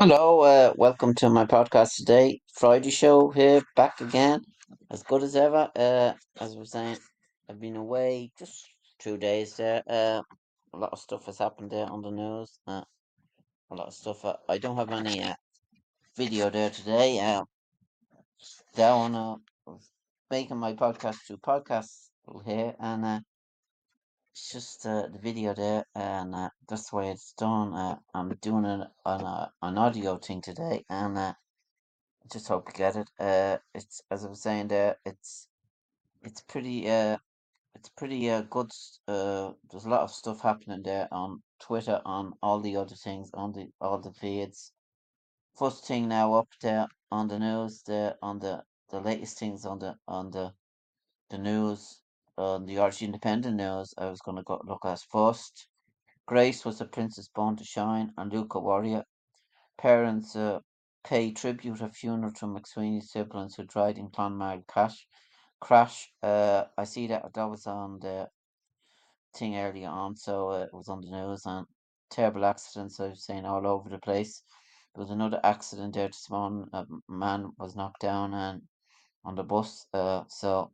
Hello, uh, welcome to my podcast today. Friday show here, back again, as good as ever. Uh, as I was saying, I've been away just two days there. Uh, a lot of stuff has happened there on the news. Uh, a lot of stuff. Uh, I don't have any uh, video there today. Uh, down uh, making my podcast to podcasts here, and uh, it's just uh, the video there, and uh, that's the way it's done. Uh, I'm doing it on a, an audio thing today, and uh, just hope you get it. Uh, it's as I was saying there, it's it's pretty uh, it's pretty uh, good. Uh, there's a lot of stuff happening there on Twitter, on all the other things, on the all the feeds. First thing now up there on the news, there on the the latest things on the on the the news on the Irish Independent news. I was gonna go look at first. Grace was a princess born to shine, and Luca Warrior. Parents uh, pay tribute at funeral to McSweeney's siblings who died in Clonmel crash. Crash. Uh, I see that that was on the thing earlier on, so uh, it was on the news and terrible accidents. I was saying all over the place. There was another accident there this morning. A man was knocked down and on the bus. Uh, so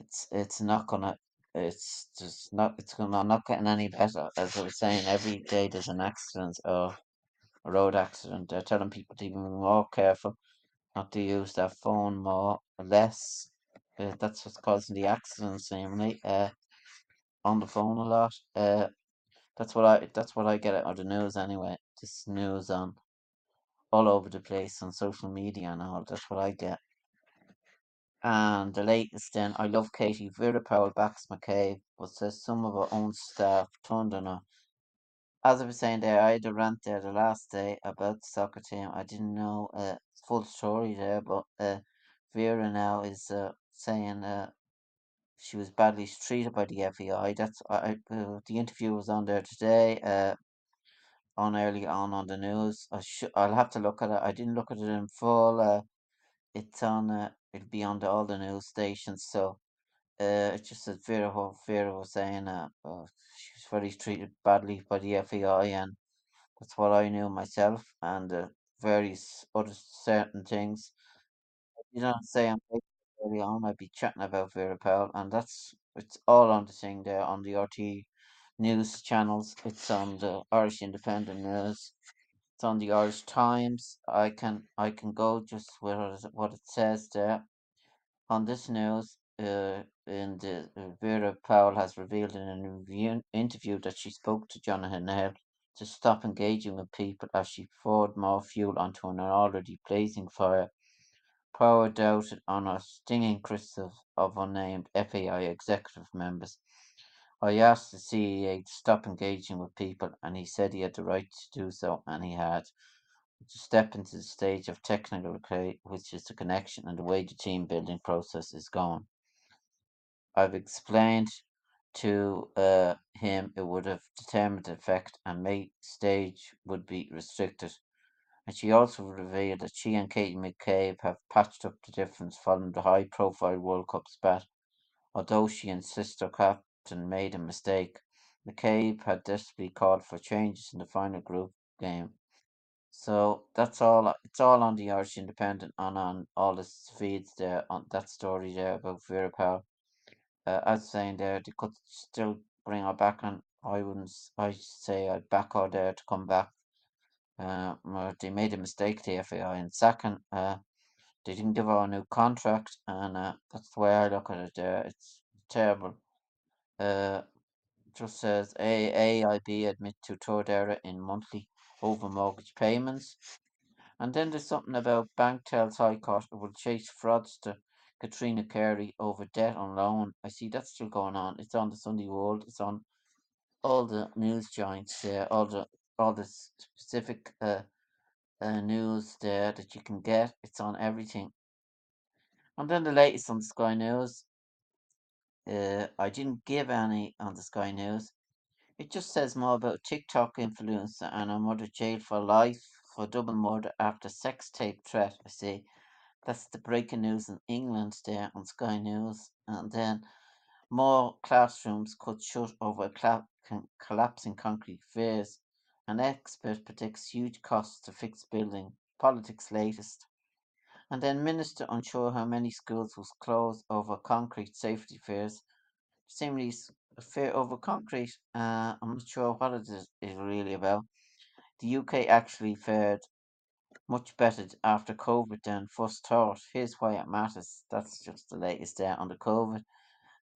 it's it's not gonna. It's just not. It's gonna not getting any better. As I was saying, every day there's an accident or a road accident. They're telling people to be more careful, not to use their phone more, less. Uh, that's what's causing the accidents, seemingly. Uh, on the phone a lot. Uh, that's what I. That's what I get out of the news anyway. This news on all over the place on social media and all. That's what I get. And the latest then, I love Katie. Vera Pauw backs McCabe, but says some of her own staff turned on her. As I was saying there, I had a rant there the last day about the soccer team. I didn't know uh, full story there, but uh, Vera now is uh, saying uh, she was badly treated by the FAI. That's I, uh, the interview was on there today. Uh, on early on on the news. I should I'll have to look at it. I didn't look at it in full. Uh, it's on. Uh, it'll be on all the news stations. So uh, it's just that Vera Vera was saying uh, uh, she was very treated badly by the FAI, and that's what I knew myself, and uh, various other certain things. You don't say I'm early on. I'd be chatting about Vera Pauw, and that's it's all on the thing there on the RT news channels. It's on the Irish Independent News. It's on the Irish Times. I can I can go just where what it says there on this news. Uh, in the uh, Vera Pauw has revealed in an interview, that she spoke to Jonathan Hill to stop engaging with people as she poured more fuel onto an already blazing fire. Pauw doubted on a stinging criticism of unnamed FAI executive members. I asked the CEA to stop engaging with people, and he said he had the right to do so, and he had to step into the stage of technical decay, which is the connection and the way the team building process is going. I've explained to uh, him it would have determined effect and made stage would be restricted. And she also revealed that she and Katie McCabe have patched up the difference following the high profile World Cup spat. Although she insists her captain made a mistake, McCabe had desperately called for changes in the final group game. So that's all. It's all on the Irish Independent and on all the feeds there on that story there about Vera Pauw. Uh, as saying there, they could still bring her back, and I wouldn't. I say I'd back her there to come back. Uh, they made a mistake, the FAI, and second, uh, they didn't give her a new contract, and uh, that's the way I look at it. There, it's terrible. Uh, just says A AIB admit to third error in monthly over mortgage payments. And then there's something about bank tells High Court it will chase fraudster Catriona Carey over debt on loan. I see that's still going on. It's on the Sunday World. It's on all the news joints there, all the all the specific uh, uh, news there that you can get. It's on everything. And then the latest on Sky News. Uh, I didn't give any on the Sky News. It just says more about TikTok influencer and a murder jailed for life for double murder after sex tape threat. I see. That's the breaking news in England there on Sky News. And then more classrooms cut shut over cla- collapsing concrete fears. An expert predicts huge costs to fix building. Politics latest. And then minister unsure how many schools will close over concrete safety fears. Seemingly a fear over concrete. Uh, I'm not sure what it is, is really about. The UK actually fared much better after COVID than first thought. Here's why it matters. That's just the latest there on the COVID.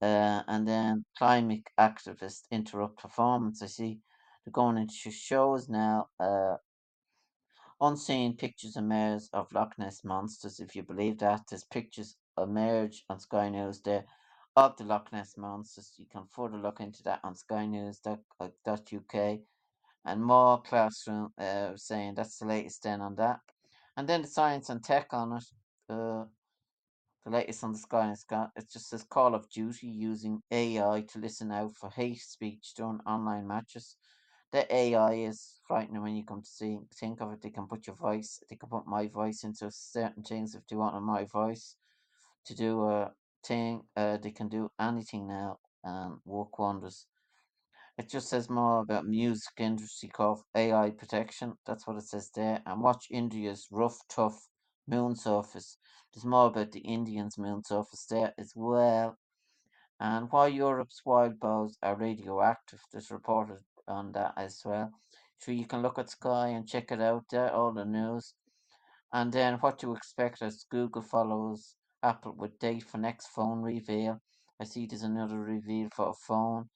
Uh, and then climate activists interrupt performance. I see they're going into shows now. Uh, unseen pictures emerge of Loch Ness monsters. If you believe that, there's pictures emerge on Sky News there of the Loch Ness monsters. You can further look into that on Sky News UK and more classroom uh, saying that's the latest then on that. And then the science and tech on it. Uh, the latest on the Sky and Scott. It just says Call of Duty using AI to listen out for hate speech during online matches. The AI is frightening when you come to see think of it. They can put your voice, they can put my voice into certain things if they want my voice to do a thing. Uh, they can do anything now and work wonders. It just says more about music industry called AI protection. That's what it says there. And watch India's rough, tough moon surface. There's more about the Indians' moon surface there as well. And why Europe's wild boars are radioactive. There's reported on that as well. So you can look at Sky and check it out there, all the news. And then what to expect as Google follows Apple with date for next phone reveal. I see there's another reveal for a phone.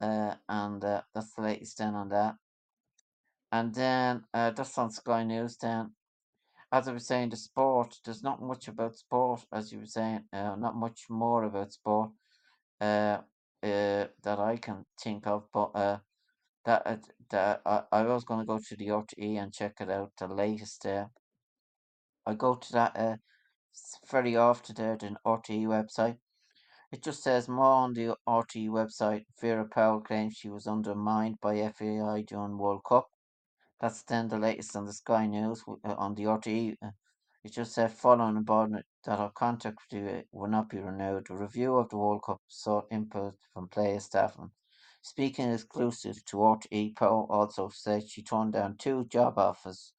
Uh, and uh, that's the latest then on that. And then uh, that's on Sky News. Then, as I was saying, the sport. There's not much about sport, as you were saying. Uh, not much more about sport uh, uh, that I can think of. But uh, that uh, that I, I was going to go to the RTE and check it out. The latest. there. I go to that uh, very often there, the RTE website. It just says more on the RTE website. Vera Pauw claims she was undermined by FAI during World Cup. That's then the latest on the Sky News uh, on the RTE. Uh, it just said following about that our contract will not be renewed. A review of the World Cup sought input from players, staff. And speaking exclusive to RTE, Pauw also said she turned down two job offers.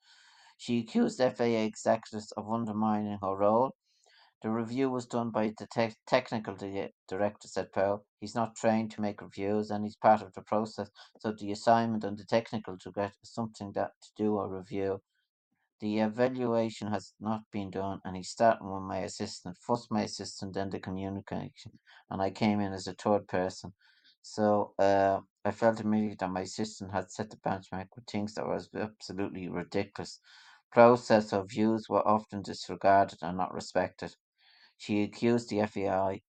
She accused FAA executives of undermining her role the review was done by the te- technical di- director, said Pauw. He's not trained to make reviews and he's part of the process. So the assignment and the technical director is something that to do a review. The evaluation has not been done and he's starting with my assistant. First my assistant, then the communication. And I came in as a third person. So uh, I felt immediately that my assistant had set the benchmark with things that was absolutely ridiculous. Process or views were often disregarded and not respected. She accused the FAI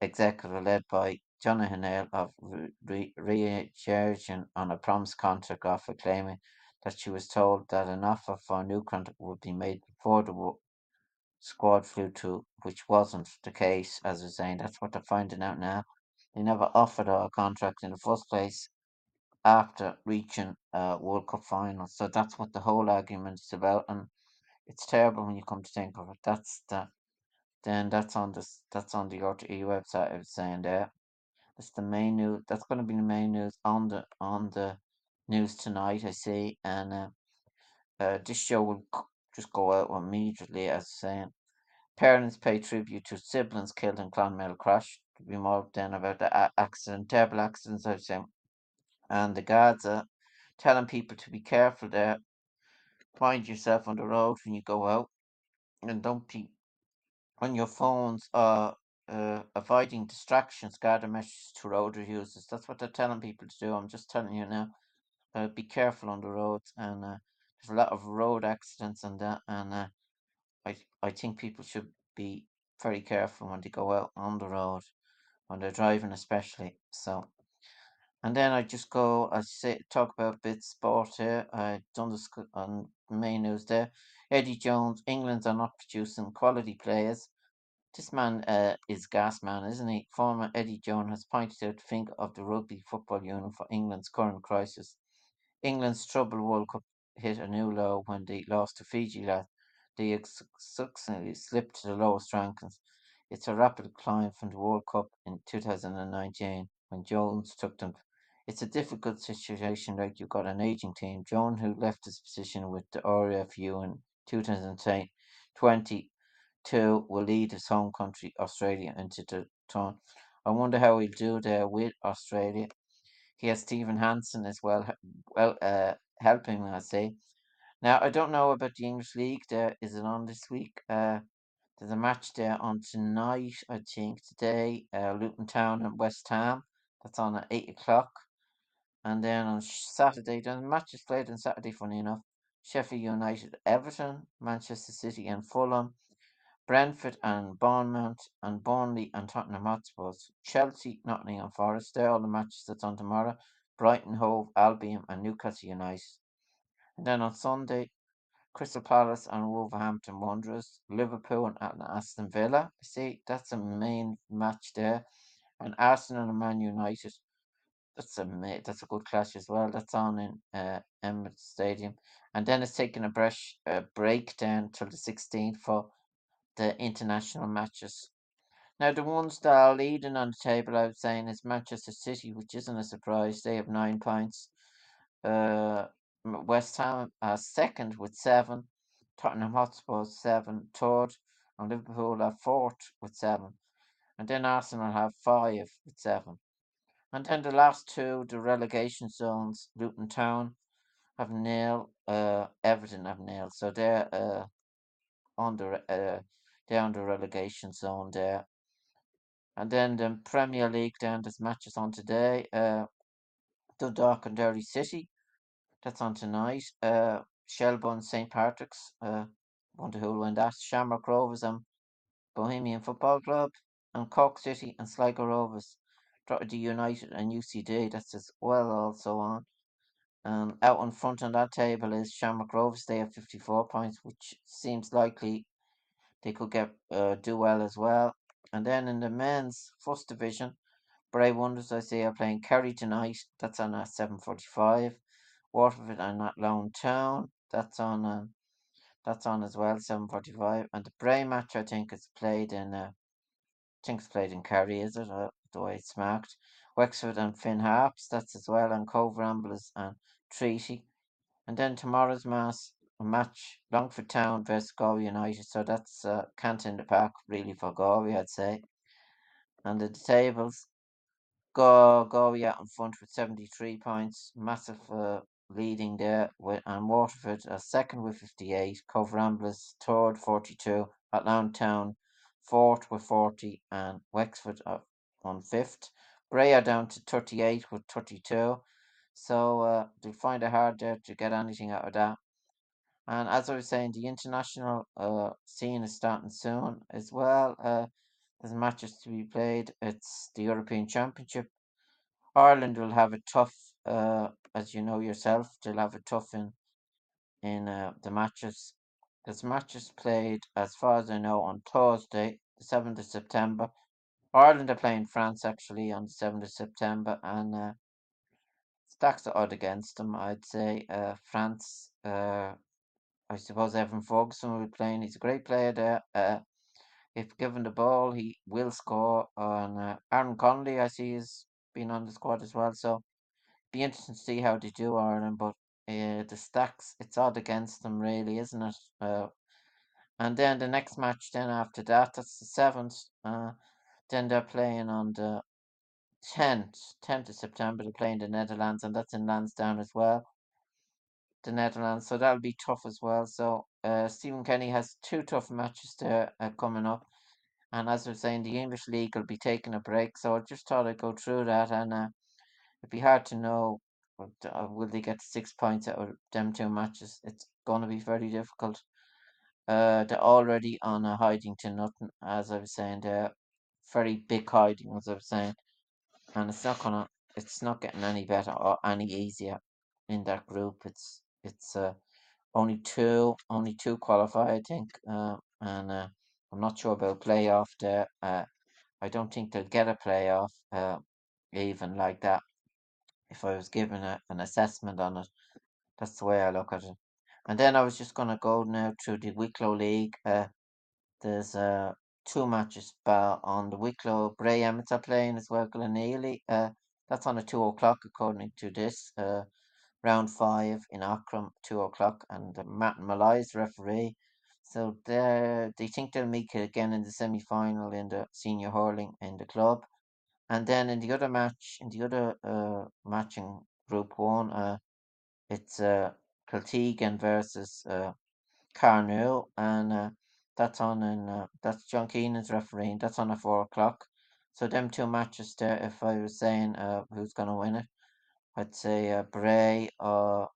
executive led by Jonathan Hill of re-engaging on a promised contract offer, claiming that she was told that an offer for a new contract would be made before the squad flew to, which wasn't the case, as was saying. That's what they're finding out now. They never offered her a contract in the first place after reaching a World Cup final. So that's what the whole argument is about. And it's terrible when you come to think of it. That's the then that's on this that's on the RTE website I was saying there. That's the main news that's gonna be the main news on the on the news tonight, I see. And uh, uh, this show will just go out immediately as saying parents pay tribute to siblings killed in Clonmel crash. Be more then about the accident, terrible accidents I was saying. And the guards are telling people to be careful there. Find yourself on the road when you go out and don't be on your phones uh, uh, avoiding distractions, gather messages to road users. That's what they're telling people to do. I'm just telling you now. Uh, be careful on the roads, and uh, there's a lot of road accidents and that. And uh, I I think people should be very careful when they go out on the road when they're driving, especially. So And then I just go, I say, talk about bit sport here. I done this on main news there. Eddie Jones, England are not producing quality players. This man uh, is gas man, isn't he? Former Eddie Jones has pointed out the finger of the rugby football union for England's current crisis. England's troubled World Cup hit a new low when they lost to Fiji last. They successfully slipped to the lowest rankings. It's a rapid climb from the World Cup in 2019 when Jones took them. It's a difficult situation, like you've got an aging team. Jones, who left his position with the RFU in 2020, will lead his home country, Australia, into the tournament. I wonder how he'll do there with Australia. He has Stephen Hansen as well, well uh, helping, I say. Now, I don't know about the English League. There is it on this week? Uh, there's a match there on tonight, I think. Today, uh, Luton Town and West Ham. That's on at eight o'clock. And then on Saturday, the match is played on Saturday. Funny enough, Sheffield United, Everton, Manchester City, and Fulham. Brentford and Bournemouth and Burnley and Tottenham Hotspurs. Chelsea, Nottingham Forest. They're all the matches that's on tomorrow. Brighton, Hove, Albion, and Newcastle United. And then on Sunday, Crystal Palace and Wolverhampton Wanderers, Liverpool and Aston Villa. See, that's a main match there. And Arsenal and Man United. That's a that's a good clash as well. That's on in uh, Emirates Stadium. And then it's taking a brush a break down till the 16th for the international matches. Now, the ones that are leading on the table, I was saying, is Manchester City, which isn't a surprise. They have nine points. Uh, West Ham are second with seven. Tottenham Hotspur seven, third, and Liverpool are fourth with seven. And then Arsenal have five with seven. And then the last two, the relegation zones, Luton Town have nil, uh, Everton have nil. So they're uh, the uh, they're the relegation zone there. And then the Premier League, then there's matches on today. Uh, Dundalk and Derry City, that's on tonight. Uh, Shelbourne St Patrick's, uh, wonder who will win that. Shamrock Rovers and Bohemian Football Club, and Cork City and Sligo Rovers. Drogheda United and UCD, that's as well also on. Um, out in front on that table is Shamrock Rovers. They have 54 points, which seems likely they could get uh, do well as well. And then in the men's first division, Bray Wanderers, I say, are playing Kerry tonight. That's on at 7.45. Waterford and Lone Town. That's on um, that's on as well, 7.45. And the Bray match, I think, is played in, uh, I think it's played in Kerry, is it? Uh, the way it's marked. Wexford and Finn Harps, that's as well, and Cobh Ramblers and Treaty. And then tomorrow's mass match, Longford Town versus Galway United. So that's uh, Cant in the Park, really, for Galway, I'd say. And the tables, Go Galway out in front with 73 points, massive uh, leading there, with, and Waterford are second with 58, Cobh Ramblers third, 42, Atlantown Town fourth with 40, and Wexford are on fifth. Bray are down to 38 with 32. So uh, they find it hard there to get anything out of that. And as I was saying, the international uh, scene is starting soon as well. Uh, there's matches to be played. It's the European Championship. Ireland will have a tough, uh, as you know yourself, they'll have a tough in in uh, the matches. There's matches played, as far as I know, on Thursday, the seventh of September. Ireland are playing France actually on the seventh of September, and uh, stacks are odd against them. I'd say uh, France. Uh, I suppose Evan Ferguson will be playing. He's a great player there. Uh, if given the ball, he will score. And uh, Aaron Connolly, I see, has been on the squad as well. So be interesting to see how they do Ireland. But uh, the stacks, it's odd against them, really, isn't it? Uh, and then the next match, then after that, that's the seventh. Uh, then they're playing on the 10th, 10th of September, they're playing the Netherlands, and that's in Lansdowne as well. The Netherlands, so that'll be tough as well. So uh, Stephen Kenny has two tough matches there uh, coming up. And as I was saying, the English League will be taking a break. So I just thought I'd go through that. And uh, it'd be hard to know uh, will they get six points out of them two matches. It's going to be very difficult. Uh, they're already on a hiding to nothing, as I was saying. They're very big hiding, as I was saying. And it's not to it's not getting any better or any easier in that group. It's it's uh, only two only two qualify, I think, uh, and uh, I'm not sure about playoff there. Uh, I don't think they'll get a playoff uh, even like that. If I was given a, an assessment on it, that's the way I look at it. And then I was just going to go now to the Wicklow League. Uh, there's uh, two matches on the Wicklow. Bray Emmets are playing as well, Glenealy. Uh, that's on at two o'clock according to this. Uh, round five in Aughrim, two o'clock, and uh, Matt Malloy's referee. So they they think they'll meet again in the semi final in the senior hurling in the club. And then in the other match, in the other uh, Group One, uh, it's uh, Kiltegan versus uh, and uh, that's on in uh, that's John Keenan's refereeing. That's on at four o'clock. So them two matches there. If I was saying uh, who's gonna win it, I'd say uh, Bray or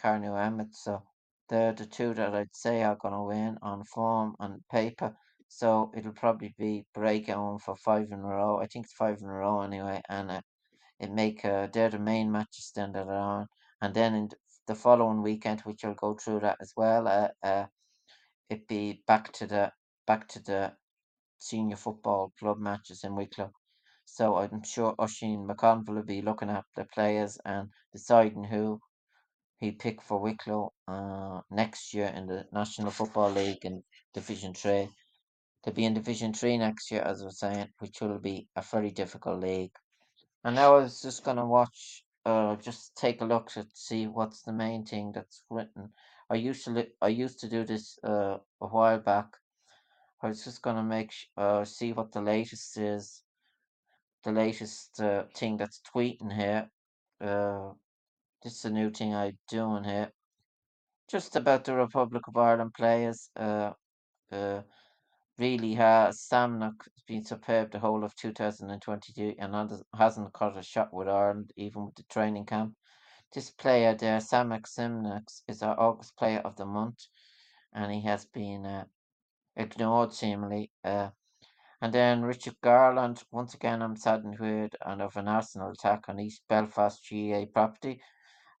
Carnew Emmett. So they're the two that I'd say are gonna win on form and paper. So it'll probably be break on for five in a row. I think it's five in a row anyway, and uh, it make uh, they're the main matches then that are on. And then in the following weekend, which I'll go through that as well, uh, uh, it be back to the back to the senior football club matches in Wicklow. So I'm sure Oisin McConville will be looking at the players and deciding who he picked for Wicklow uh, next year in the National Football League in Division Three. To be in Division Three next year, as I was saying, which will be a very difficult league. And now I was just gonna watch, uh, just take a look to see what's the main thing that's written. I used to I used to do this uh, a while back. I was just gonna make uh, see what the latest is, the latest uh, thing that's tweeting here. Uh, this is a new thing I'm doing here. Just about the Republic of Ireland players. Uh, uh, really has been superb the whole of 2022 and hasn't caught a shot with Ireland even with the training camp. This player there, Samak Simnox, is our August Player of the Month, and he has been uh, ignored seemingly. Uh, and then Richard Garland, once again, I'm saddened with and of an Arsenal attack on East Belfast GAA property.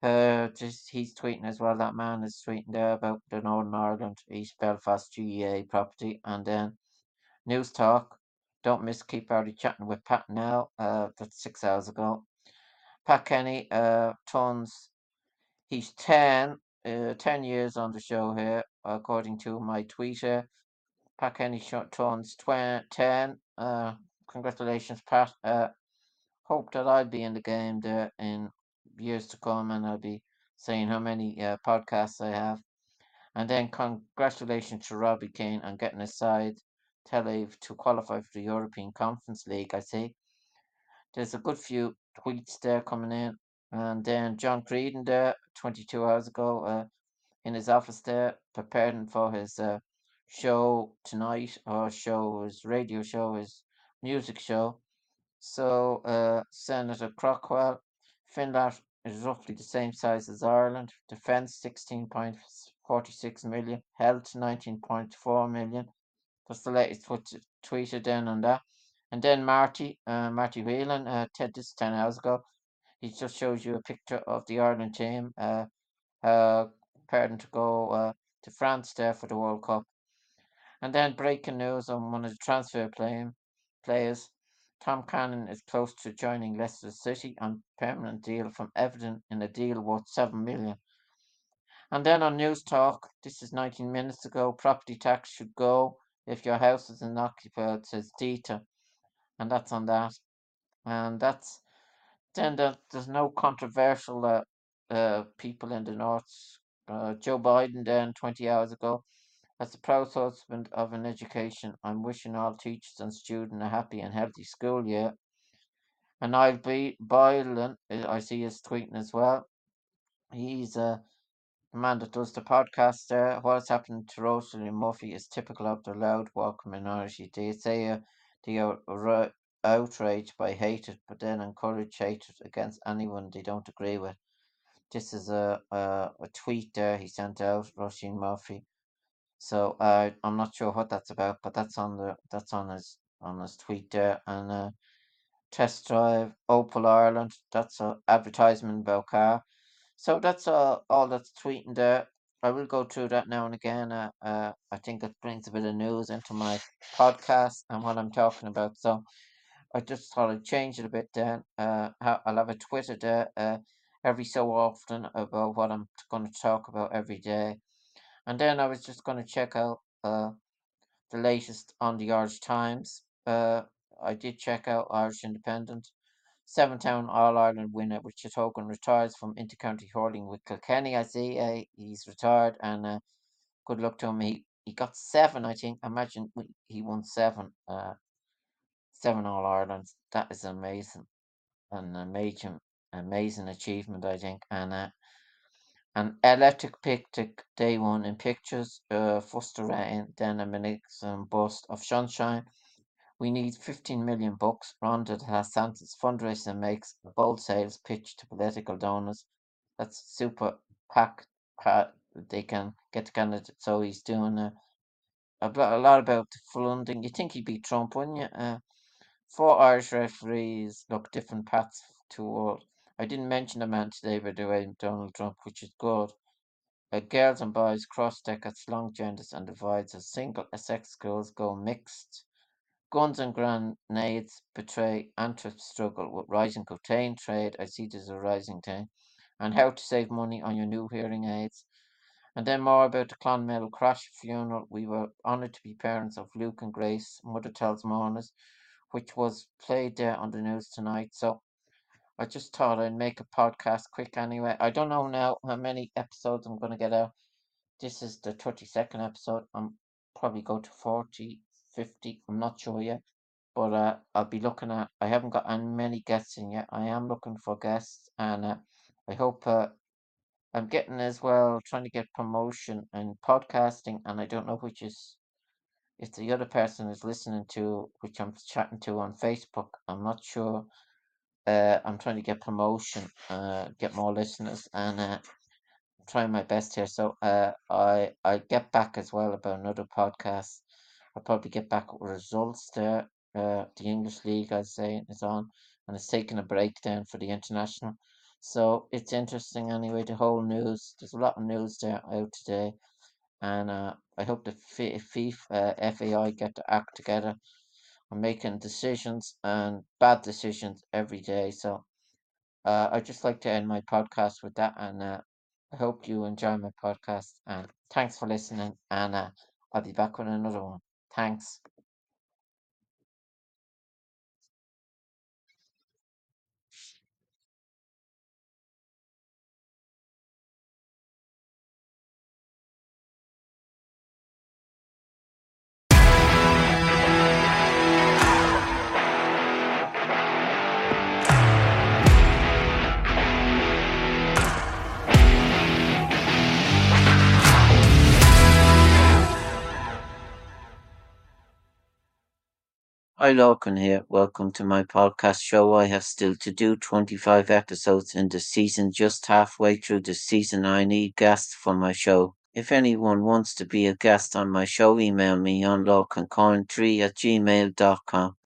Uh, just he's tweeting as well. That man is tweeting there about the Northern Ireland East Belfast GEA property, and then News Talk. Don't miss keep already chatting with Pat now. Uh, that's six hours ago. Pat Kenny, uh, tons. He's ten, uh, ten years on the show here, according to my tweeter. Pat Kenny turns tw- ten. Uh, congratulations, Pat. Uh, hope that I'll be in the game there in years to come, and I'll be saying how many uh, podcasts I have. And then congratulations to Robbie Keane on getting his side Tel Aviv to qualify for the European Conference League. I see. There's a good few tweets there coming in. And then John Creedon there, 22 hours ago, uh, in his office there, preparing for his uh, show tonight, or show, his radio show, his music show. So, uh, Senator Craughwell, Finland is roughly the same size as Ireland. Defence 16.46 million, health 19.4 million. That's the latest put tweeted down on that. And then Marty, uh, Marty Whelan, uh, Ted this 10 hours ago. He just shows you a picture of the Ireland team, uh, uh, preparing to go uh, to France there for the World Cup. And then breaking news on one of the transfer playing players. Tom Cannon is close to joining Leicester City on permanent deal from Everton in a deal worth seven million. And then on News Talk, this is 19 minutes ago, property tax should go if your house is unoccupied, says Dita. And that's on that. And that's then the, there's no controversial uh, uh, people in the North. Uh, Joe Biden then 20 hours ago as the proud husband of an education, I'm wishing all teachers and students a happy and healthy school year. And I'll be Boylan, I see his tweeting as well. He's a man that does the podcast there. What's happened to Roisin Murphy is typical of the loud walk minority. They say uh, they are outraged by hatred, but then encourage hatred against anyone they don't agree with. This is a, a, a tweet there he sent out, Roisin Murphy. So uh, I'm not sure what that's about, but that's on the that's on his on his tweet there. And uh, test drive Opel Ireland. That's an advertisement about car. So that's all, all that's tweeting there. I will go through that now and again. Uh, uh, I think it brings a bit of news into my podcast and what I'm talking about. So I just thought I'd change it a bit then. Uh, I'll have a Twitter there uh, every so often about what I'm going to talk about every day. And then I was just going to check out uh, the latest on the Irish Times. Uh, I did check out Irish Independent. Seven Town All Ireland winner Richard Hogan retires from intercounty hurling with Kilkenny. I see uh, he's retired and uh, good luck to him. He he got seven, I think. Imagine he won seven, uh, seven All Irelands. That is amazing, an amazing, amazing achievement, I think. And uh, an electric picnic day one in pictures. Uh, a minute bust of sunshine. We need 15 million bucks. Ron DeSantis's fundraiser makes a bold sales pitch to political donors. That's super PAC. They can get the candidate. So he's doing a, a, a lot about funding. You think he'd be Trump, wouldn't you? Uh, four Irish referees look different paths to toward. I didn't mention the man today, by the way, Donald Trump, which is good. Uh, girls and boys cross decades, long genders and divides as single sex schools go mixed. Guns and grenades betray Antwerp's struggle with rising cocaine trade. I see there's a rising thing. And how to save money on your new hearing aids. And then more about the Clonmel crash funeral. We were honoured to be parents of Luke and Grace, Mother Tells Mourners, which was played there on the news tonight. So I just thought I'd make a podcast quick anyway. I don't know now how many episodes I'm going to get out. This is the 32nd episode. I'm probably go to 40 50. I'm not sure yet. But uh, I'll be looking at, I haven't got any many guests in yet. I am looking for guests and uh, I hope uh, I'm getting as well, trying to get promotion and podcasting. And I don't know which is, if the other person is listening to, which I'm chatting to on Facebook, I'm not sure. Uh, I'm trying to get promotion, uh, get more listeners, and uh, trying my best here. So uh, I I get back as well about another podcast I'll probably get back results there. Uh, the English League, I'd say, is on and it's taking a breakdown for the international. So it's interesting anyway. The whole news, there's a lot of news there out today, and uh, I hope the FIFA, FAI get to act together. I'm making decisions and bad decisions every day. So uh, I just like to end my podcast with that, and uh, I hope you enjoy my podcast. And thanks for listening, and uh, I'll be back with another one. Thanks. Hi, Lorcan here. Welcome to my podcast show. I have still to do 25 episodes in the season, just halfway through the season. I need guests for my show. If anyone wants to be a guest on my show, email me on lorcancoin3 at gmail.com.